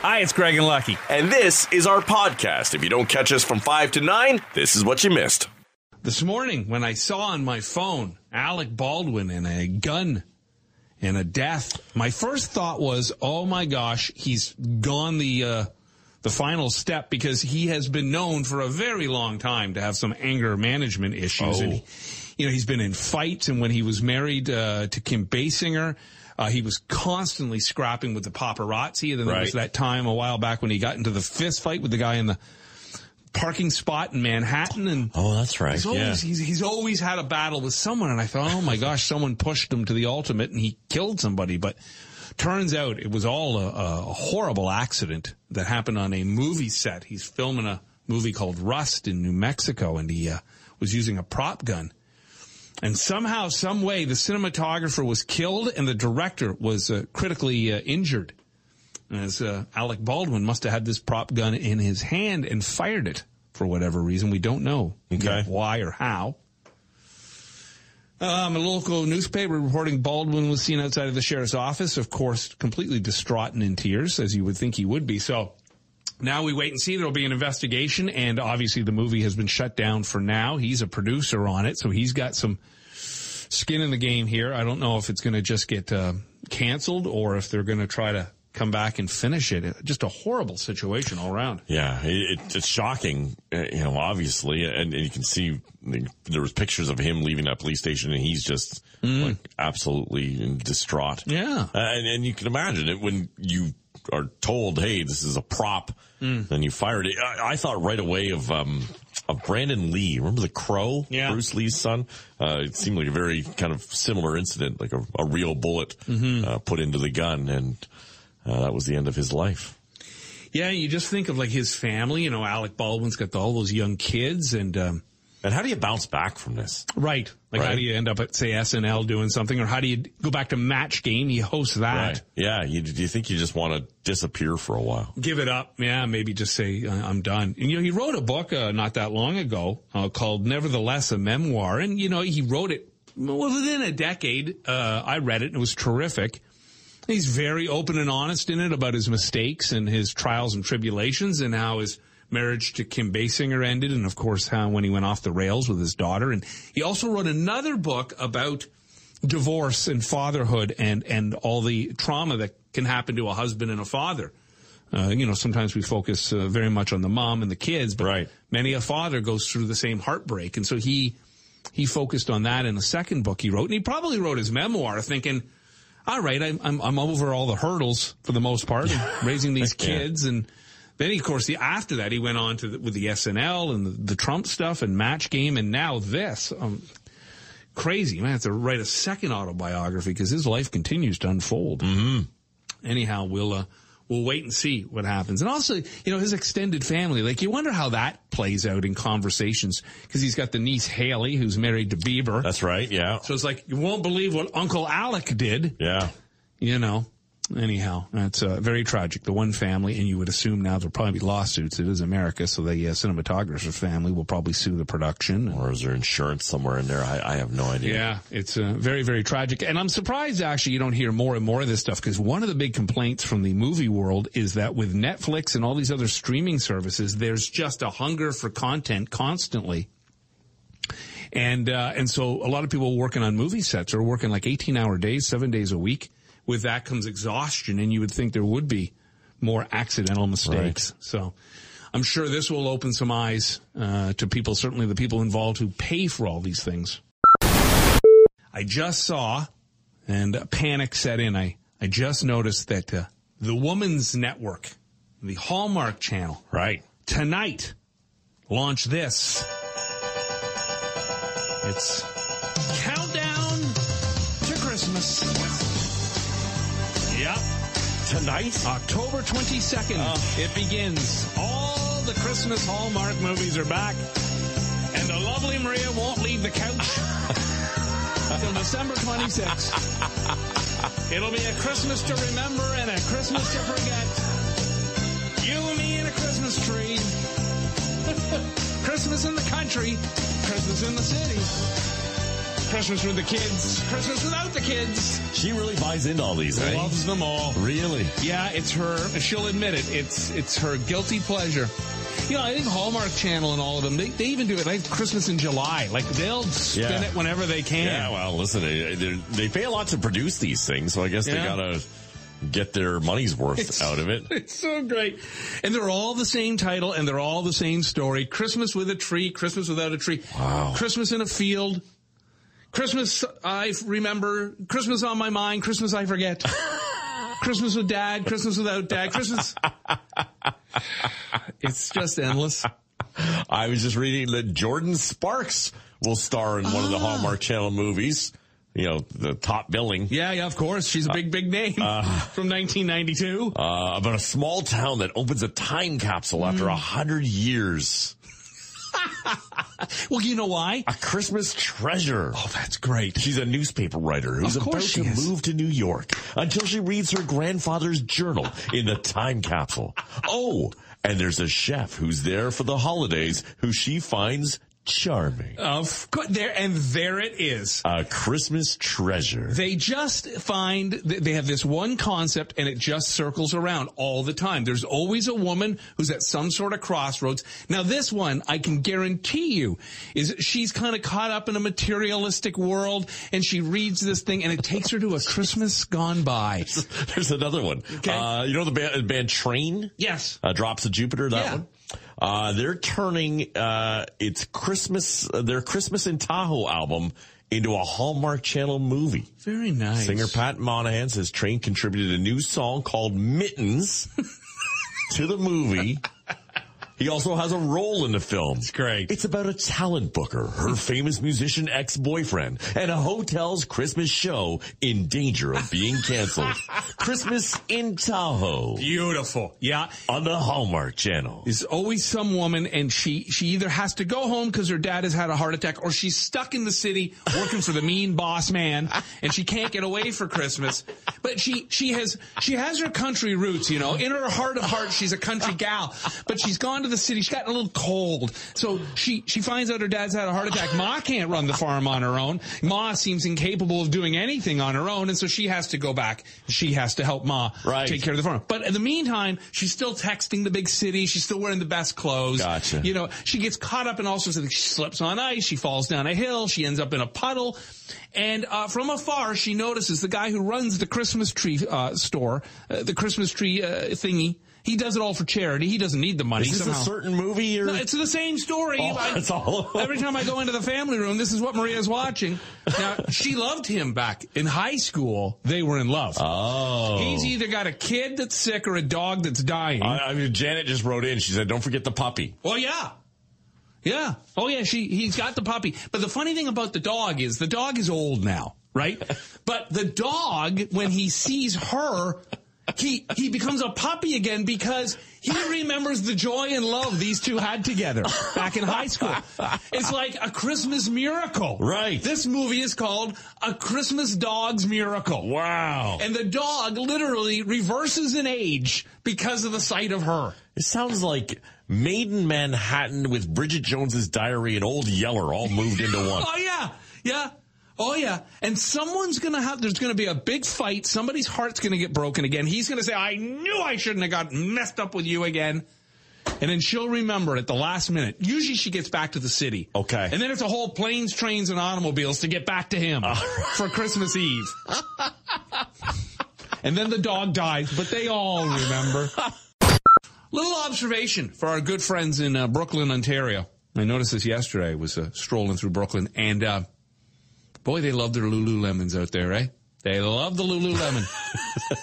Hi, it's Greg and Lucky. And this is our podcast. If you don't catch us from 5 to 9, this is what you missed. This morning, when I saw on my phone Alec Baldwin and a gun and a death, my first thought was, "Oh my gosh, he's gone the uh, the final step because he has been known for a very long time to have some anger management issues." Oh. And he, you know, he's been in fights, and when he was married uh, to Kim Basinger. Uh, he was constantly scrapping with the paparazzi. And then there was that time a while back when he got into the fist fight with the guy in the parking spot in Manhattan. And Oh, that's right. He's always, he's, he's always had a battle with someone. And I thought, oh my gosh, someone pushed him to the ultimate and he killed somebody. But turns out it was all a, a horrible accident that happened on a movie set. He's filming a movie called Rust in New Mexico and he uh, was using a prop gun. And somehow, some way, the cinematographer was killed and the director was uh, critically uh, injured. As uh, Alec Baldwin must have had this prop gun in his hand and fired it for whatever reason. We don't know Okay. why or how. Um, a local newspaper reporting Baldwin was seen outside of the sheriff's office, of course, completely distraught and in tears, as you would think he would be. So now we wait and see. There'll be an investigation, and obviously the movie has been shut down for now. He's a producer on it, so he's got some skin in the game here. I don't know if it's going to just get uh, canceled or if they're going to try to come back and finish it. Just a horrible situation all around. Yeah, it, it's shocking, uh, you know, obviously, and, and you can see there was pictures of him leaving that police station, and he's just like absolutely distraught. Yeah. Uh, and, and you can imagine it when you are told, "Hey, this is a prop," then you fired it. I, I thought right away of um, of Brandon Lee. Remember the Crow, Yeah. Bruce Lee's son? Uh, it seemed like a very kind of similar incident, like a, a real bullet uh, put into the gun, and uh, that was the end of his life. Yeah, you just think of like his family. You know, Alec Baldwin's got all those young kids, and um, And how do you bounce back from this? right, like how do you end up at say SNL doing something, or how do you go back to Match Game? He hosts that. Yeah. You, do you think you just want to disappear for a while? Give it up. Yeah, maybe just say I'm done. And you know, he wrote a book uh, not that long ago uh, called "Nevertheless a Memoir," and you know, he wrote it well, within a decade. Uh, I read it; and it was terrific. He's very open and honest in it about his mistakes and his trials and tribulations, and how his marriage to Kim Basinger ended, and of course how when he went off the rails with his daughter. And he also wrote another book about divorce and fatherhood and and all the trauma that can happen to a husband and a father. Uh, you know, sometimes we focus uh, very much on the mom and the kids, but Right. many a father goes through the same heartbreak, and so he he focused on that in the second book he wrote, and he probably wrote his memoir thinking, "All right, I'm I'm, I'm over all the hurdles for the most part, raising these Yeah. kids." And then, of course, the, after that, he went on to the, with the SNL and the, the Trump stuff and Match Game, and now this. Um, crazy man, have to write a second autobiography because his life continues to unfold. Mm-hmm. Anyhow, we'll uh, we'll wait and see what happens. And also, you know, his extended family. Like, you wonder how that plays out in conversations because he's got the niece Hailey who's married to Bieber. That's right. Yeah. so it's like you won't believe what Uncle Alec did. Yeah. You know. Anyhow, that's uh, very tragic. The one family, and you would assume now there'll probably be lawsuits. It is America, so the uh, cinematographer's family will probably sue the production. Or is there insurance somewhere in there? I, I have no idea. Yeah, it's uh, very, very tragic. And I'm surprised actually you don't hear more and more of this stuff because one of the big complaints from the movie world is that with Netflix and all these other streaming services, there's just a hunger for content constantly. And, uh, and so a lot of people working on movie sets are working like 18 hour days, seven days a week. With that comes exhaustion and you would think there would be more accidental mistakes. So I'm sure this will open some eyes, uh, to people, certainly the people involved who pay for all these things. I just saw, and panic set in. I, I just noticed that uh, the Woman's Network, the Hallmark Channel, Right. tonight launch this. It's Tonight? October 22nd, uh-huh. it begins. All the Christmas Hallmark movies are back, and the lovely Maria won't leave the couch until December 26th. It'll be a Christmas to remember and a Christmas to forget. You and me in a Christmas tree. Christmas in the country, Christmas in the city. Christmas with the kids, Christmas without the kids. She really buys into all these, eh? Loves them all. Really? Yeah, it's her. She'll admit it. It's it's her guilty pleasure. You know, I think Hallmark Channel and all of them, they, they even do it like Christmas in July. Like they'll spin Yeah. it whenever they can. Yeah, well, listen, they, they pay a lot to produce these things, so I guess they gotta get their money's worth It's- out of it. It's so great. And they're all the same title and they're all the same story. Christmas with a tree, Christmas without a tree. Wow. Christmas in a field. Christmas I remember, Christmas on my mind, Christmas I forget. Christmas with dad, Christmas without dad, Christmas. it's just endless. I was just reading that Jordin Sparks will star in one of the Ah. Hallmark Channel movies. You know, the top billing. Yeah, yeah, of course. She's a big, big name from 1992. Uh, about a small town that opens a time capsule after Mm. a hundred years. Well, you know why? A Christmas treasure. Oh, that's great. She's a newspaper writer who's about to move to New York until she reads her grandfather's journal in the time capsule. Oh, and there's a chef who's there for the holidays who she finds charming. Of course, there and there it is. A Christmas treasure. They just find th- they have this one concept and it just circles around all the time. There's always a woman who's at some sort of crossroads. Now this one, I can guarantee you, is she's kind of caught up in a materialistic world and she reads this thing and it takes her to a Christmas gone by. There's another one. Okay. Uh, you know the band, band Train? Yes. Uh, Drops of Jupiter, that Yeah. one? Uh, they're turning, uh, it's Christmas, uh, their Christmas in Tahoe album into a Hallmark Channel movie. Very nice. Singer Pat Monahan says Train contributed a new song called Mittens to the movie. He also has a role in the film. It's great. It's about a talent booker, her famous musician ex-boyfriend, and a hotel's Christmas show in danger of being canceled. Christmas in Tahoe Beautiful. Yeah. on the Hallmark Channel. There's always some woman and she, she either has to go home because her dad has had a heart attack or she's stuck in the city working for the mean boss man and she can't get away for Christmas. But she, she has, she has her country roots, you know, in her heart of hearts, she's a country gal, but she's gone to the city. She's gotten a little cold. So she, she finds out her dad's had a heart attack. Ma can't run the farm on her own. Ma seems incapable of doing anything on her own. And so she has to go back. She has to help Ma Right. take care of the farm. But in the meantime, she's still texting the big city. She's still wearing the best clothes. Gotcha. You know, she gets caught up in all sorts of things. She slips on ice. She falls down a hill. She ends up in a puddle. And uh, from afar, she notices the guy who runs the Christmas tree uh, store, uh, the Christmas tree uh, thingy. He does it all for charity. He doesn't need the money. Is this somehow. a certain movie or? No, it's the same story. Oh, I- it's all- every time I go into the family room, this is what Maria's watching. Now, she loved him back in high school. They were in love. oh. He's either got a kid that's sick or a dog that's dying. I, I mean, Janet just wrote in. She said, "Don't forget the puppy." well, yeah. Yeah. Oh, yeah. She, he's got the puppy. But the funny thing about the dog is the dog is old now, right? but the dog, when he sees her, he, he becomes a puppy again because he remembers the joy and love these two had together back in high school. It's like a Christmas miracle. Right. This movie is called A Christmas Dog's Miracle. Wow. And the dog literally reverses in age because of the sight of her. It sounds like Maid in Manhattan with Bridget Jones's Diary and Old Yeller all moved into one. Oh yeah, yeah. Oh yeah. And someone's gonna have, there's gonna be a big fight. Somebody's heart's gonna get broken again. He's gonna say, I knew I shouldn't have got messed up with you again. And then she'll remember at the last minute. Usually she gets back to the city. Okay. And then it's a whole planes, trains, and automobiles to get back to him for Christmas Eve. and then the dog dies, but they all remember. Little observation for our good friends in uh, Brooklin, Ontario. I noticed this yesterday. I was uh, strolling through Brooklin, and uh, boy, they love their Lululemons out there, right? They love the Lululemon.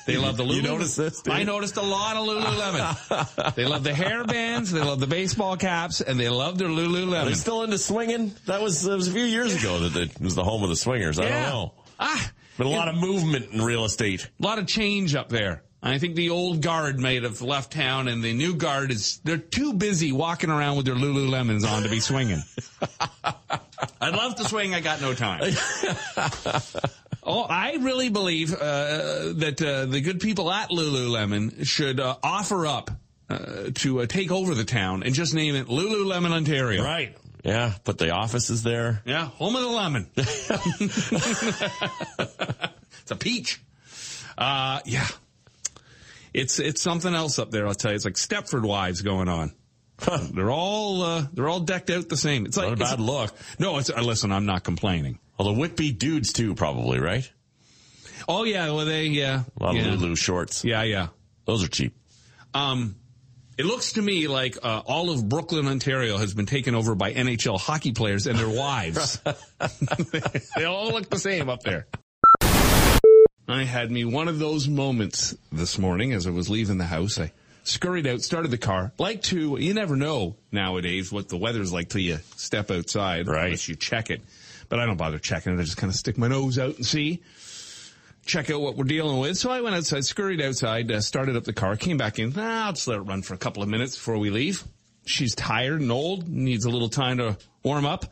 they love the Lululemon. You noticed this, dude? I noticed a lot of Lululemon. they love the hair bands, they love the baseball caps, and they love their Are They're still into swinging? That was that was a few years ago that it was the home of the swingers. I Yeah. don't know. Ah, Been a lot of movement in real estate. a lot of change up there. I think the old guard may have left town, and the new guard is, they're too busy walking around with their Lululemons on to be swinging. I'd love to swing, I got no time. Oh, I really believe uh, that uh, the good people at Lululemon should uh, offer up uh, to uh, take over the town and just name it Lululemon, Ontario. Right. Yeah, but the office is there. Yeah, home of the lemon. it's a peach. Uh, yeah. It's, it's something else up there, I'll tell you. It's like Stepford wives going on. They're all, uh, they're all decked out the same. It's like, Not a bad look. No, it's, uh, listen, I'm not complaining. Although the Whitby dudes too, probably, right? Oh yeah, well they, yeah. A lot yeah. of Lulu shorts. Yeah, yeah. Those are cheap. Um, it looks to me like uh, all of Brooklin, Ontario has been taken over by NHL hockey players and their wives. they all look the same up there. I had me one of those moments this morning as I was leaving the house. I scurried out, started the car. Like to, you never know nowadays what the weather's like till you step outside. Right. Unless you check it. But I don't bother checking it. I just kind of stick my nose out and see check out what we're dealing with. So I went outside, scurried outside, uh, started up the car, came back in. Ah, I'll just let it run for a couple of minutes before we leave. She's tired and old, needs a little time to warm up,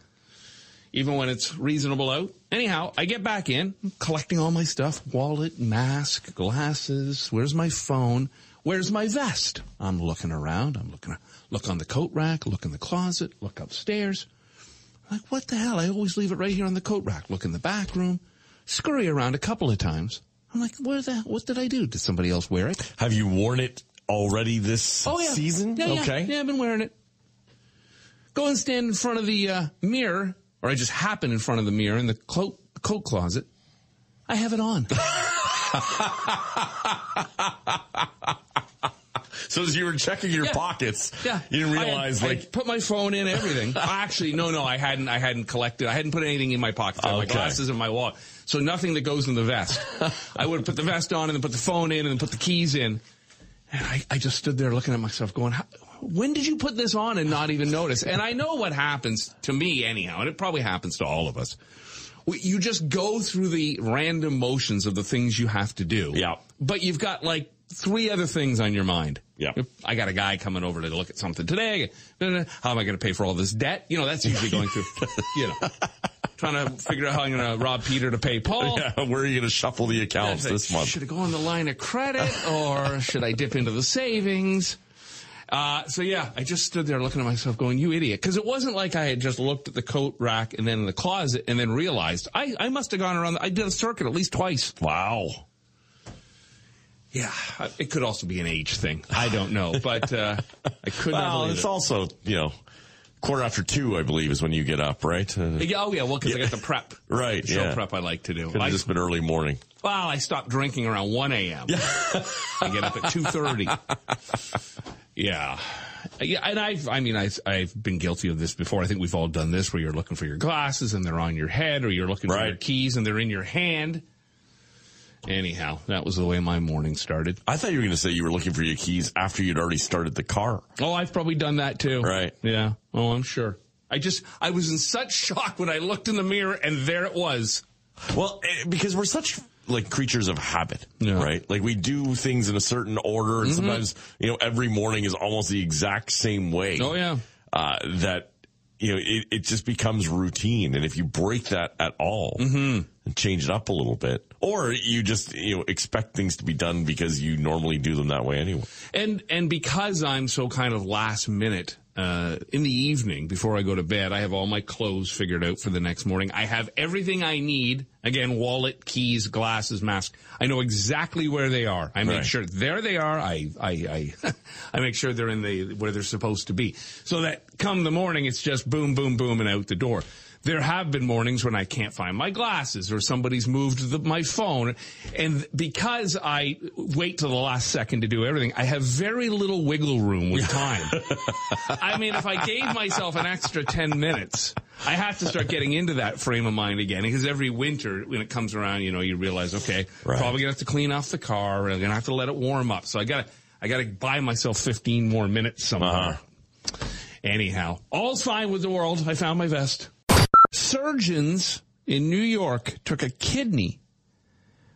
even when it's reasonable out. Anyhow, I get back in, collecting all my stuff, wallet, mask, glasses. Where's my phone? Where's my vest? I'm looking around. I'm looking, look on the coat rack, look in the closet, look upstairs. Like, what the hell? I always leave it right here on the coat rack. Look in the back room scurry around a couple of times. I'm like, where the what did I do? Did somebody else wear it? Have you worn it already this Oh yeah, season? Yeah, yeah. okay. Yeah, I've been wearing it. Go and stand in front of the uh, mirror, or I just happen in front of the mirror in the coat coat closet. I have it on. So as you were checking your Yeah. pockets, Yeah, you didn't realize I, like put my phone in everything. Actually, no, no, I hadn't. I hadn't collected. I hadn't put anything in my pockets. I had my glasses and my wallet. So nothing that goes in the vest. I would have put the vest on and then put the phone in and then put the keys in. And I, I just stood there looking at myself, going, "When did you put this on and not even notice?" And I know what happens to me anyhow, and it probably happens to all of us. You just go through the random motions of the things you have to do. Yeah. But you've got like three other things on your mind. Yeah. I got a guy coming over to look at something today. How am I going to pay for all this debt? You know, that's usually going through, you know, trying to figure out how I'm going to rob Peter to pay Paul. yeah, where are you going to shuffle the accounts this month? Should I go on the line of credit or should I dip into the savings? Uh, so yeah, I just stood there looking at myself going, you idiot. Cause it wasn't like I had just looked at the coat rack and then in the closet and then realized I, I must have gone around, I did a circuit at least twice. Wow. Yeah. It could also be an age thing. I don't know, but, uh, I could Well, it's it. also you know quarter after two, I believe, is when you get up, right? Uh, Yeah, oh yeah, well, because I got the prep, Right, Show yeah. prep I like to do. Could I, have just been early morning. well, I stopped drinking around one a.m. I get up at two thirty. yeah, yeah, and I've, I mean, I've, I've been guilty of this before. I think we've all done this, where you're looking for your glasses and they're on your head, or you're looking for your keys and they're in your hand. Anyhow, that was the way my morning started. I thought you were going to say you were looking for your keys after you'd already started the car. Oh, I've probably done that too. Right. Yeah. Oh, I'm sure. I just, I was in such shock when I looked in the mirror and there it was. Well, eh, because we're such like creatures of habit, Yeah. Mm-hmm. right? Like we do things in a certain order, and sometimes you know every morning is almost the exact same way. Oh, yeah. uh, that you know it, it just becomes routine, and if you break that at all and change it up a little bit, or you just you know expect things to be done because you normally do them that way anyway. And and because I'm so kind of last minute uh, in the evening before I go to bed, I have all my clothes figured out for the next morning. I have everything I need. Again, wallet, keys, glasses, mask. I know exactly where they are. I make Right. sure there they are. I I I, I make sure they're in the where they're supposed to be. So that come the morning, it's just boom, boom, boom, and out the door. There have been mornings when I can't find my glasses or somebody's moved the, my phone. And because I wait till the last second to do everything, I have very little wiggle room with time. I mean, if I gave myself an extra 10 minutes, I have to start getting into that frame of mind again because every winter when it comes around, you know, you realize, okay, Right. probably gonna have to clean off the car and I'm gonna have to let it warm up. So I gotta, I gotta buy myself 15 more minutes somewhere. Uh-huh. Anyhow, all's fine with the world. I found my vest. Surgeons in New York took a kidney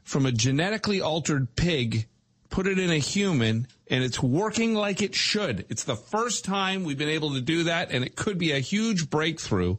from a genetically altered pig, put it in a human, and it's working like it should. It's the first time we've been able to do that, and it could be a huge breakthrough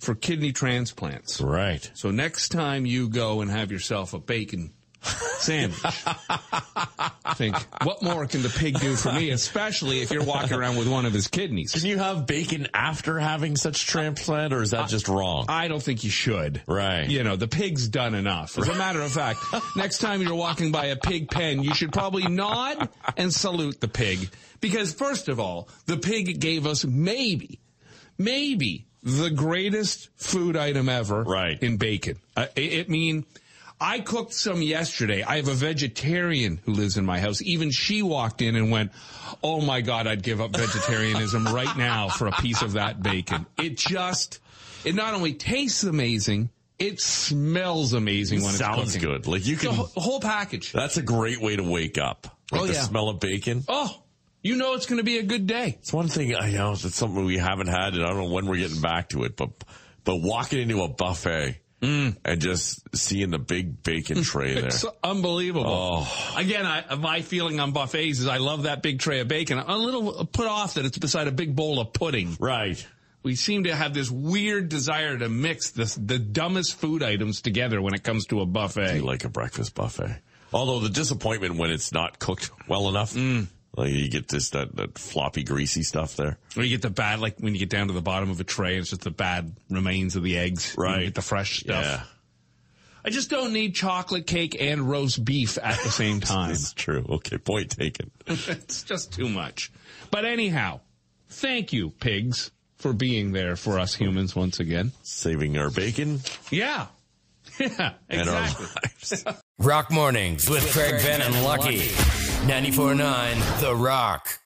for kidney transplants. Right. So next time you go and have yourself a bacon sandwich. I think, what more can the pig do for me, especially if you're walking around with one of his kidneys? Can you have bacon after having such transplant, or is that just wrong? I don't think you should. Right. You know, the pig's done enough. As a matter of fact, next time you're walking by a pig pen, you should probably nod and salute the pig. Because first of all, the pig gave us maybe, maybe the greatest food item ever. Right. In bacon. Uh, it, it mean, I cooked some yesterday. I have a vegetarian who lives in my house. Even she walked in and went, Oh my God, I'd give up vegetarianism right now for a piece of that bacon. It just, it not only tastes amazing, it smells amazing when Sounds it's cooking. Sounds good. Like you can. whole, whole package. That's a great way to wake up. Like Oh, the yeah. smell of bacon. Oh, you know it's going to be a good day. It's one thing I know it's something we haven't had, and I don't know when we're getting back to it. But but walking into a buffet Mm. and just seeing the big bacon tray there. It's unbelievable. Oh. Again, I, my feeling on buffets is I love that big tray of bacon. I'm a little put off that it's beside a big bowl of pudding. Right. We seem to have this weird desire to mix this, the dumbest food items together when it comes to a buffet. I like a breakfast buffet. Although the disappointment when it's not cooked well enough, Mm. Like you get this that, that floppy, greasy stuff there. Or you get the bad, like when you get down to the bottom of a tray, it's just the bad remains of the eggs. You Right. get the fresh stuff. Yeah, I just don't need chocolate cake and roast beef at the same time. this is true. Okay, point taken. it's just too much. But anyhow, thank you, pigs, for being there for us humans once again. Saving our bacon Yeah. Yeah, and our exactly. lives. Rock Mornings with Craig Venn and Lucky. 94.9 The Rock.